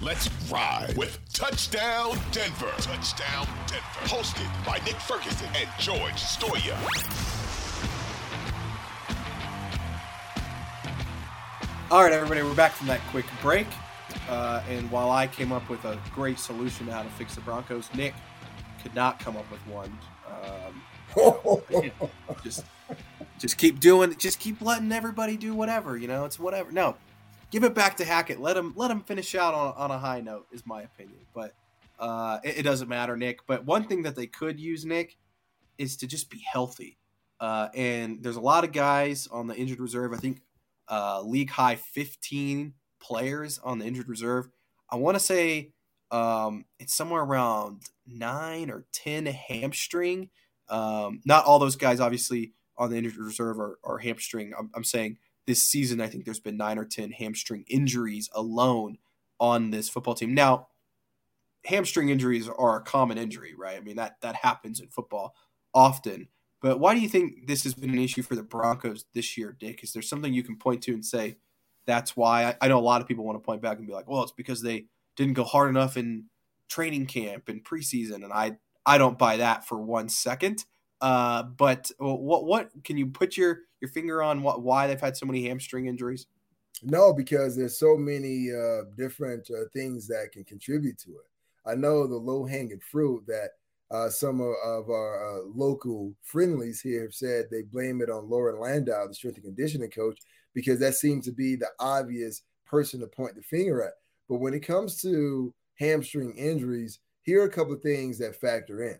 Let's ride with Touchdown Denver. Touchdown Denver. Hosted by Nick Ferguson and George Stoia. All right, everybody, we're back from that quick break. Uh, and while I came up with a great solution to how to fix the Broncos, Nick could not come up with one. Um, just, just keep doing, just keep letting everybody do whatever. You know, it's whatever. No, give it back to Hackett. Let him let him finish out on, on a high note, is my opinion. But uh, it, it, doesn't matter, Nick. But one thing that they could use, Nick, is to just be healthy. Uh, and there's a lot of guys on the injured reserve. I think uh, league high 15 players on the injured reserve. I want to say um, it's somewhere around nine or 10 hamstring. Um, not all those guys, obviously, on the injured reserve are, are hamstring. I'm, I'm saying this season, I think there's been nine or 10 hamstring injuries alone on this football team. Now, hamstring injuries are a common injury, right? I mean, that, that happens in football often. But why do you think this has been an issue for the Broncos this year, Nick? Is there something you can point to and say that's why? I, I know a lot of people want to point back and be like, well, it's because they didn't go hard enough in training camp and preseason. And I, I don't buy that for one second. Uh, but what what can you put your your finger on what why they've had so many hamstring injuries? No, because there's so many uh, different uh, things that can contribute to it. I know the low hanging fruit that uh, some of, of our uh, local friendlies here have said they blame it on Loren Landow, the strength and conditioning coach, because that seems to be the obvious person to point the finger at. But when it comes to hamstring injuries, here are a couple of things that factor in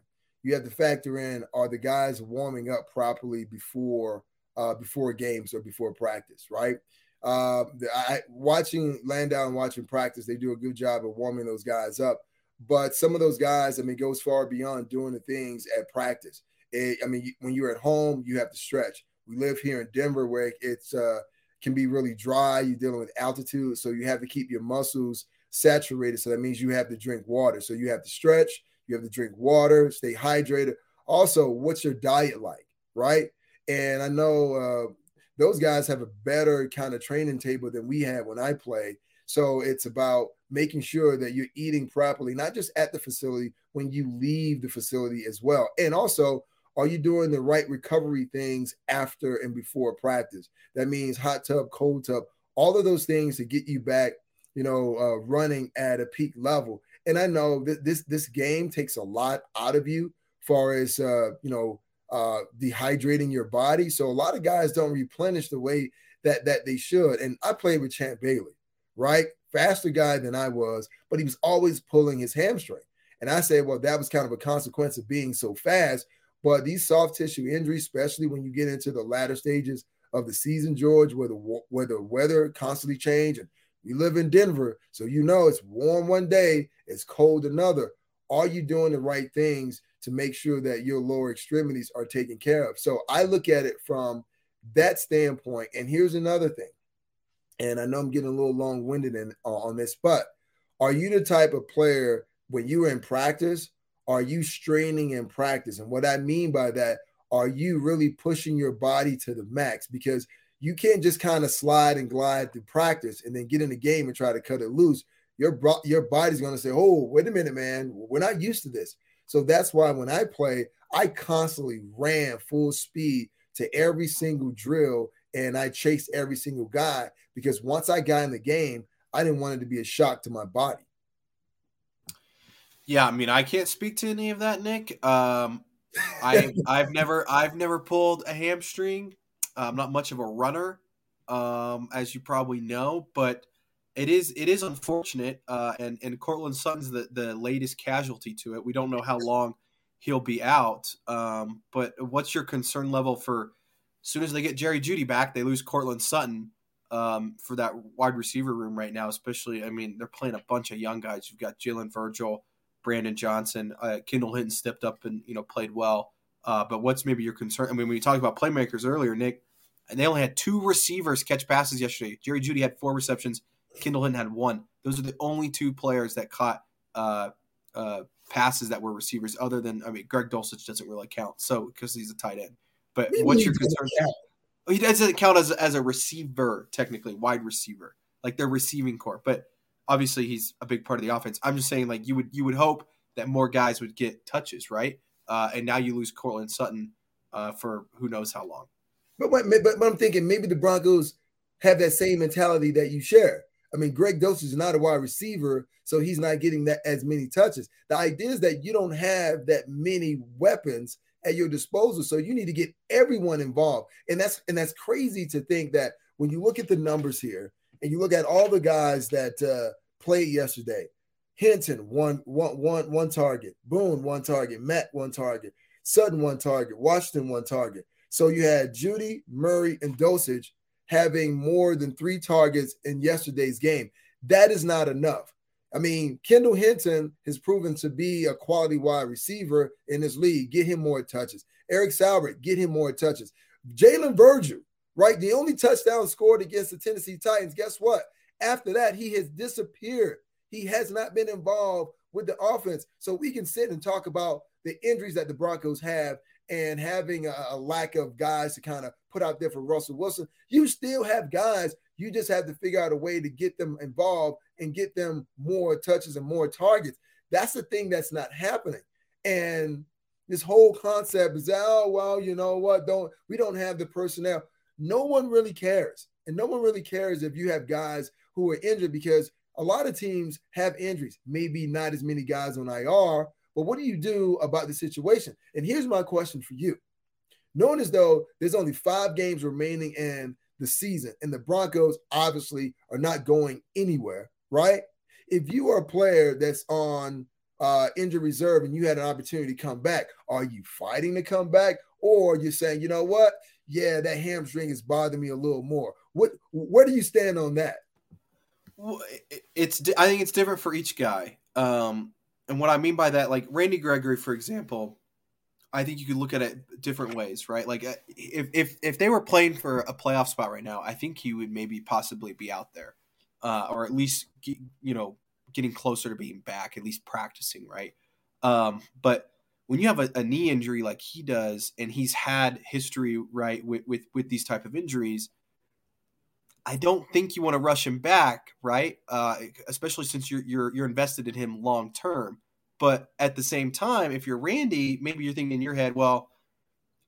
you have to factor in are the guys warming up properly before uh, before games or before practice, right? Uh, I, watching Landow and watching practice, they do a good job of warming those guys up. But some of those guys, I mean, goes far beyond doing the things at practice. It, I mean, when you're at home, you have to stretch. We live here in Denver where it's uh, can be really dry. You're dealing with altitude, so you have to keep your muscles saturated. So that means you have to drink water. So you have to stretch you have to drink water, stay hydrated. Also, what's your diet like, right? And I know uh, those guys have a better kind of training table than we had when I played. So it's about making sure that you're eating properly, not just at the facility, when you leave the facility as well. And also, are you doing the right recovery things after and before practice? That means hot tub, cold tub, all of those things to get you back, you know, uh, running at a peak level and I know that this this game takes a lot out of you, far as uh, you know, uh, dehydrating your body. So a lot of guys don't replenish the way that that they should. And I played with Champ Bailey, right? Faster guy than I was, but he was always pulling his hamstring. And I said, well, that was kind of a consequence of being so fast. But these soft tissue injuries, especially when you get into the latter stages of the season, George, where the where the weather constantly change and you live in Denver, so you know it's warm one day, it's cold another. Are you doing the right things to make sure that your lower extremities are taken care of? So I look at it from that standpoint. And here's another thing. And I know I'm getting a little long winded uh, on this, but are you the type of player when you're in practice? Are you straining in practice? And what I mean by that, are you really pushing your body to the max? Because you can't just kind of slide and glide through practice and then get in the game and try to cut it loose. Your your body's going to say, "Oh, wait a minute, man, we're not used to this." So that's why when I play, I constantly ran full speed to every single drill and I chased every single guy because once I got in the game, I didn't want it to be a shock to my body. Yeah, I mean, I can't speak to any of that, Nick. Um, I I've never I've never pulled a hamstring. I'm not much of a runner, um, as you probably know, but it is it is unfortunate. Uh, and and Courtland Sutton's the the latest casualty to it. We don't know how long he'll be out. Um, but what's your concern level for? As soon as they get Jerry Jeudy back, they lose Courtland Sutton um, for that wide receiver room right now. Especially, I mean, they're playing a bunch of young guys. You've got Jalen Virgil. Brandon Johnson. Uh, Kendall Hinton stepped up and you know played well. Uh, but what's maybe your concern? I mean, when we talked about playmakers earlier, Nick, and they only had two receivers catch passes yesterday. Jerry Jeudy had four receptions. Kendall Hinton had one. Those are the only two players that caught uh, uh, passes that were receivers. Other than I mean, Greg Dulcich doesn't really count, so because he's a tight end. But maybe what's your concern? He doesn't count as as a receiver technically, wide receiver, like their receiving corps. But obviously he's a big part of the offense. I'm just saying like you would you would hope that more guys would get touches, right? Uh, and now you lose Courtland Sutton uh, for who knows how long. But, but but I'm thinking maybe the Broncos have that same mentality that you share. I mean, Greg Dulcich is not a wide receiver, so he's not getting that as many touches. The idea is that you don't have that many weapons at your disposal, so you need to get everyone involved. And that's and that's crazy to think that when you look at the numbers here, and you look at all the guys that uh, played yesterday. Hinton one one one one target, Boone one target, Matt one target, Sutton one target, Washington one target. So you had Jeudy, Murray, and Dulcich having more than three targets in yesterday's game. That is not enough. I mean, Kendall Hinton has proven to be a quality wide receiver in this league. Get him more touches. Eric Saubert, get him more touches. Jalen Virgil, right? The only touchdown scored against the Tennessee Titans. Guess what? After that, he has disappeared. He has not been involved with the offense. So we can sit and talk about the injuries that the Broncos have and having a, a lack of guys to kind of put out there for Russell Wilson. You still have guys. You just have to figure out a way to get them involved and get them more touches and more targets. That's the thing that's not happening. And this whole concept is, oh, well, you know what? Don't we don't have the personnel no one really cares. And no one really cares if you have guys who are injured because a lot of teams have injuries, maybe not as many guys on IR, but what do you do about the situation? And here's my question for you. Knowing as though there's only five games remaining in the season, and the Broncos obviously are not going anywhere, right? If you are a player that's on uh, injured reserve and you had an opportunity to come back, are you fighting to come back? Or you're saying, you know what? yeah, that hamstring is bothering me a little more. What where do you stand on that? Well, it's I think it's different for each guy. Um, and what I mean by that, like Randy Gregory, for example, I think you could look at it different ways, right? Like uh, if if if they were playing for a playoff spot right now, I think he would maybe possibly be out there, uh, or at least you know getting closer to being back, at least practicing, right? Um, but when you have a, a, knee injury like he does, and he's had history right with, with with these type of injuries, I don't think you want to rush him back, right? Uh, especially since you're you're you're invested in him long term. But at the same time, if you're Randy, maybe you're thinking in your head, well,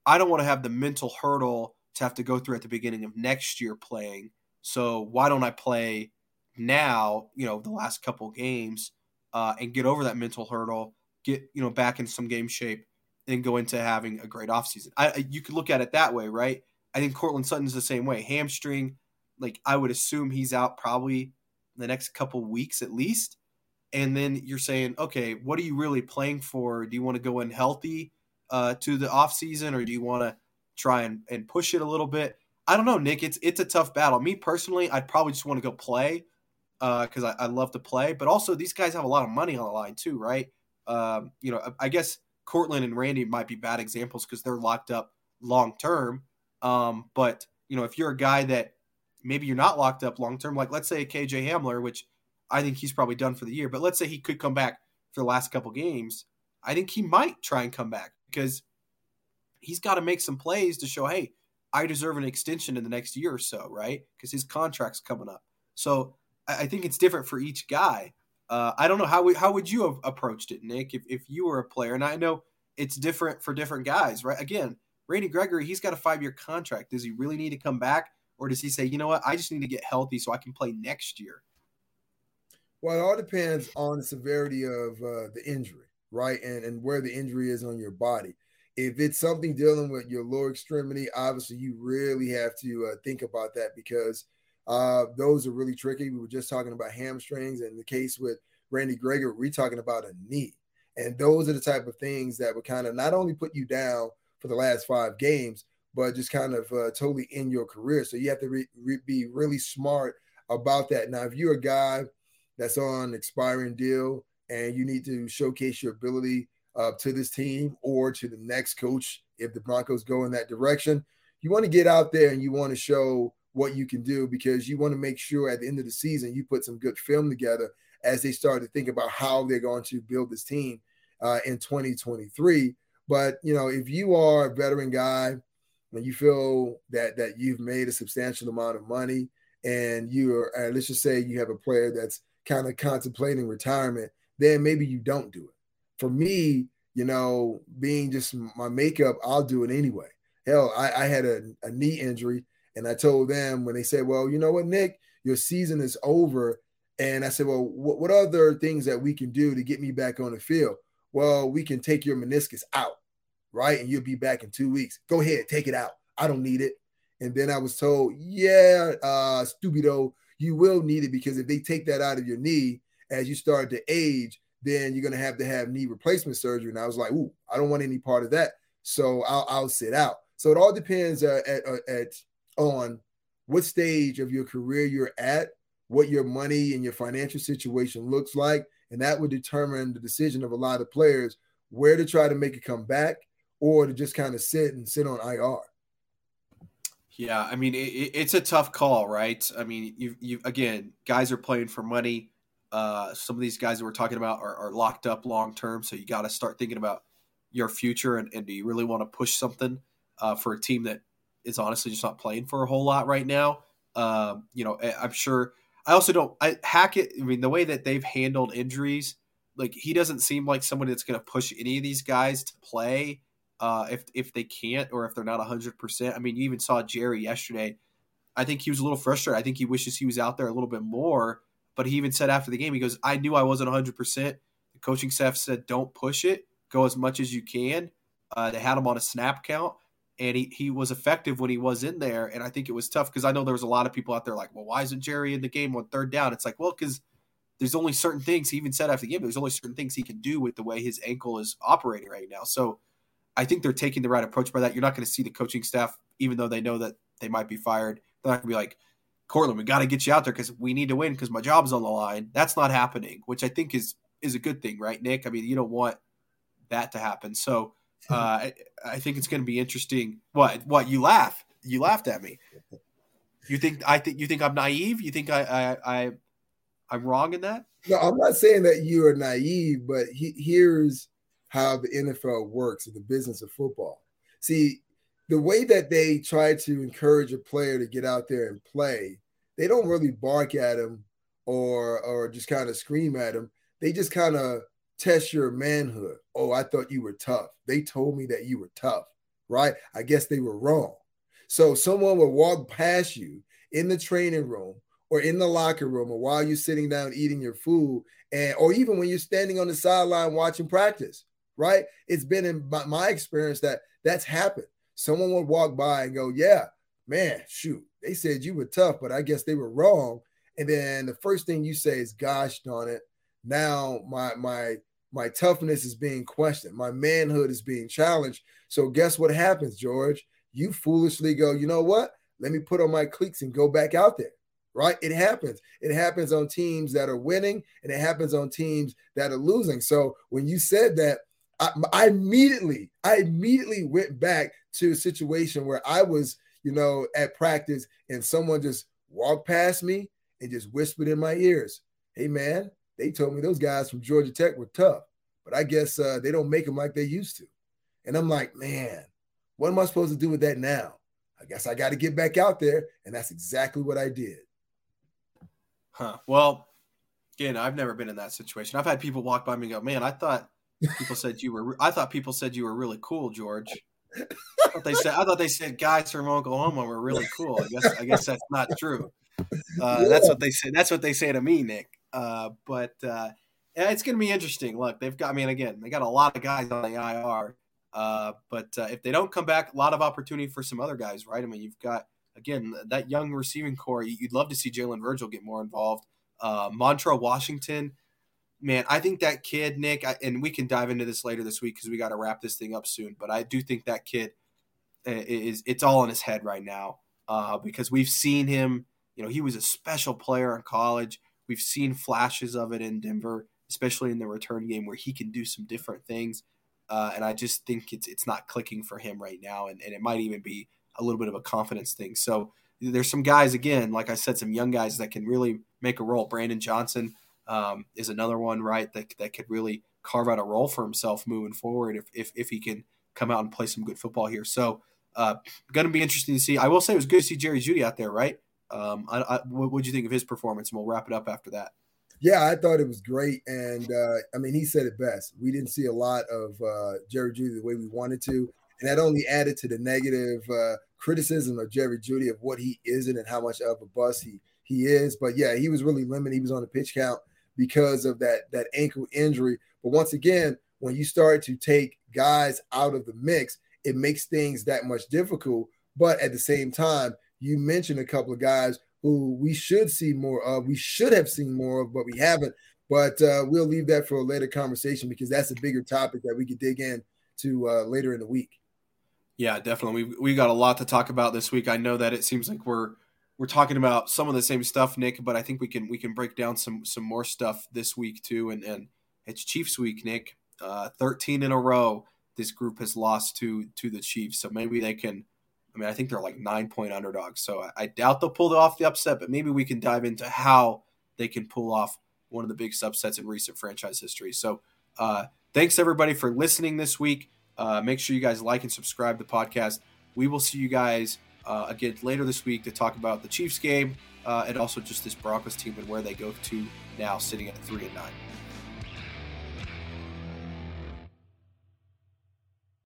I don't want to have the mental hurdle to have to go through at the beginning of next year playing. So why don't I play now? You know, the last couple games uh, and get over that mental hurdle get you know back in some game shape and go into having a great offseason. I you could look at it that way, right? I think Courtland Sutton's the same way. Hamstring, like I would assume he's out probably the next couple weeks at least. And then you're saying, okay, what are you really playing for? Do you want to go in healthy uh, to the offseason or do you want to try and, and push it a little bit? I don't know, Nick. It's it's a tough battle. Me personally, I'd probably just want to go play because uh, I, I love to play. But also, these guys have a lot of money on the line too, right? um, you know, I guess Courtland and Randy might be bad examples because they're locked up long term. Um, but you know, if you're a guy that maybe you're not locked up long term, like let's say a KJ Hamler, which I think he's probably done for the year, but let's say he could come back for the last couple games, I think he might try and come back because he's got to make some plays to show, hey, I deserve an extension in the next year or so, right? Because his contract's coming up. So I think it's different for each guy. Uh, I don't know how we, how would you have approached it, Nick, if, if you were a player? And I know it's different for different guys, right? Again, Randy Gregory, he's got a five year contract. Does he really need to come back, or does he say, you know what, I just need to get healthy so I can play next year? Well, it all depends on the severity of uh, the injury, right? And and where the injury is on your body. If it's something dealing with your lower extremity, obviously you really have to uh, think about that because uh, those are really tricky. We were just talking about hamstrings, and the case with Randy Gregory, we're talking about a knee. And those are the type of things that would kind of not only put you down for the last five games, but just kind of uh, totally in your career. So you have to re- re- be really smart about that. Now, if you're a guy that's on expiring deal and you need to showcase your ability uh, to this team or to the next coach, if the Broncos go in that direction, you want to get out there and you want to show what you can do because you want to make sure at the end of the season you put some good film together as they start to think about how they're going to build this team uh, in 2023. But you know, if you are a veteran guy and you feel that that you've made a substantial amount of money and you're uh, let's just say you have a player that's kind of contemplating retirement, then maybe you don't do it. For me, you know, being just my makeup, I'll do it anyway. Hell, I, I had a, a knee injury and I told them when they said, Well, you know what, Nick, your season is over. And I said, Well, what, what other things that we can do to get me back on the field? Well, we can take your meniscus out right? And you'll be back in two weeks. Go ahead, take it out. I don't need it. And then I was told, yeah, uh, stupido, you will need it because if they take that out of your knee as you start to age, then you're gonna have to have knee replacement surgery. And I was like, ooh, I don't want any part of that. So I'll, I'll sit out. So it all depends uh, at, uh, at on what stage of your career you're at, what your money and your financial situation looks like, and that would determine the decision of a lot of players where to try to make a comeback or to just kind of sit and sit on IR. Yeah, I mean it, it's a tough call, right? I mean, you you again, guys are playing for money. Uh, some of these guys that we're talking about are, are locked up long term, so you got to start thinking about your future and, and do you really want to push something uh, for a team that is honestly just not playing for a whole lot right now? Um, you know, I'm sure. I also don't. I Hackett. I mean, the way that they've handled injuries, like he doesn't seem like somebody that's going to push any of these guys to play uh, if if they can't or if they're not hundred percent. I mean, you even saw Jerry yesterday. I think he was a little frustrated. I think he wishes he was out there a little bit more. But he even said after the game, he goes, "I knew I wasn't hundred percent." The coaching staff said, "Don't push it. Go as much as you can." Uh, they had him on a snap count, and he he was effective when he was in there. And I think it was tough because I know there was a lot of people out there like, "Well, why isn't Jerry in the game on third down?" It's like, well, because there's only certain things he even said after the game. There's only certain things he can do with the way his ankle is operating right now. So I think they're taking the right approach by that. You're not going to see the coaching staff, even though they know that they might be fired. They're not going to be like, Courtland, we got to get you out there because we need to win because my job's on the line. That's not happening, which I think is is a good thing, right, Nick? I mean, you don't want that to happen. So uh, I, I think it's going to be interesting. What? What? You laugh? You laughed at me. You think I think you think I'm naive? You think I I, I I'm wrong in that? No, I'm not saying that you are naive, but he, here's how the NFL works in the business of football. See, the way that they try to encourage a player to get out there and play, they don't really bark at him or or just kind of scream at him. They just kind of test your manhood. Oh, I thought you were tough. They told me that you were tough, right? I guess they were wrong. So someone will walk past you in the training room or in the locker room or while you're sitting down eating your food and or even when you're standing on the sideline watching practice right? It's been in my, my experience that that's happened. Someone would walk by and go, Yeah, man, shoot, they said you were tough, but I guess they were wrong. And then the first thing you say is, Gosh darn it, now my my my toughness is being questioned, my manhood is being challenged. So guess what happens, George? You foolishly go, you know what? Let me put on my cleats and go back out there right? It happens. It happens on teams that are winning and it happens on teams that are losing. So when you said that, I, I immediately, I immediately went back to a situation where I was, you know, at practice and someone just walked past me and just whispered in my ears, "Hey, man, they told me those guys from Georgia Tech were tough, but I guess uh, they don't make them like they used to." And I'm like, man, what am I supposed to do with that now? I guess I got to get back out there, and that's exactly what I did. Huh. Well, again, I've never been in that situation. I've had people walk by me and go, "Man, I thought." People said you were. I thought people said you were really cool, George. I thought they said. I thought they said guys from Oklahoma were really cool. I guess. I guess that's not true. Uh, yeah. That's what they say. That's what they say to me, Nick. Uh, but uh, it's going to be interesting. Look, they've got. I mean, again, they got a lot of guys on the IR. Uh, but uh, if they don't come back, a lot of opportunity for some other guys, right? I mean, you've got again that young receiving corps. You'd love to see Jalen Virgil get more involved. Uh, Montrell Washington, man, I think that kid, Nick, I, and we can dive into this later this week because we got to wrap this thing up soon. But I do think that kid uh, is it's all in his head right now uh, because we've seen him. You know, he was a special player in college. We've seen flashes of it in Denver, especially in the return game where he can do some different things. Uh, and I just think it's it's not clicking for him right now, and, and it might even be a little bit of a confidence thing. So there's some guys again, like I said, some young guys that can really make a role. Brandon Johnson um, is another one, right? That that could really carve out a role for himself moving forward if if, if he can come out and play some good football here. So uh, going to be interesting to see. I will say it was good to see Jerry Jeudy out there, right? Um, I, I, what would you think of his performance? And we'll wrap it up after that. Yeah, I thought it was great, and uh, I mean, he said it best. We didn't see a lot of uh, Jerry Jeudy the way we wanted to, and that only added to the negative uh, criticism of Jerry Jeudy of what he isn't and how much of a bust he he is. But yeah, he was really limited. He was on the pitch count because of that that ankle injury. But once again, when you start to take guys out of the mix, it makes things that much difficult. But at the same time, you mentioned a couple of guys who we should see more of. We should have seen more of, but we haven't. But uh, we'll leave that for a later conversation because that's a bigger topic that we could dig in to uh, later in the week. Yeah, definitely. We we got a lot to talk about this week. I know that it seems like we're we're talking about some of the same stuff, Nick, but I think we can we can break down some some more stuff this week too. And and it's Chiefs week, Nick. Uh, Thirteen in a row, this group has lost to to the Chiefs. So maybe they can I mean, I think they're like nine point underdogs. So I, I doubt they'll pull off the upset, but maybe we can dive into how they can pull off one of the big upsets in recent franchise history. So uh, thanks everybody for listening this week. Uh, make sure you guys like and subscribe to the podcast. We will see you guys uh, again later this week to talk about the Chiefs game uh, and also just this Broncos team and where they go to now, sitting at three and nine.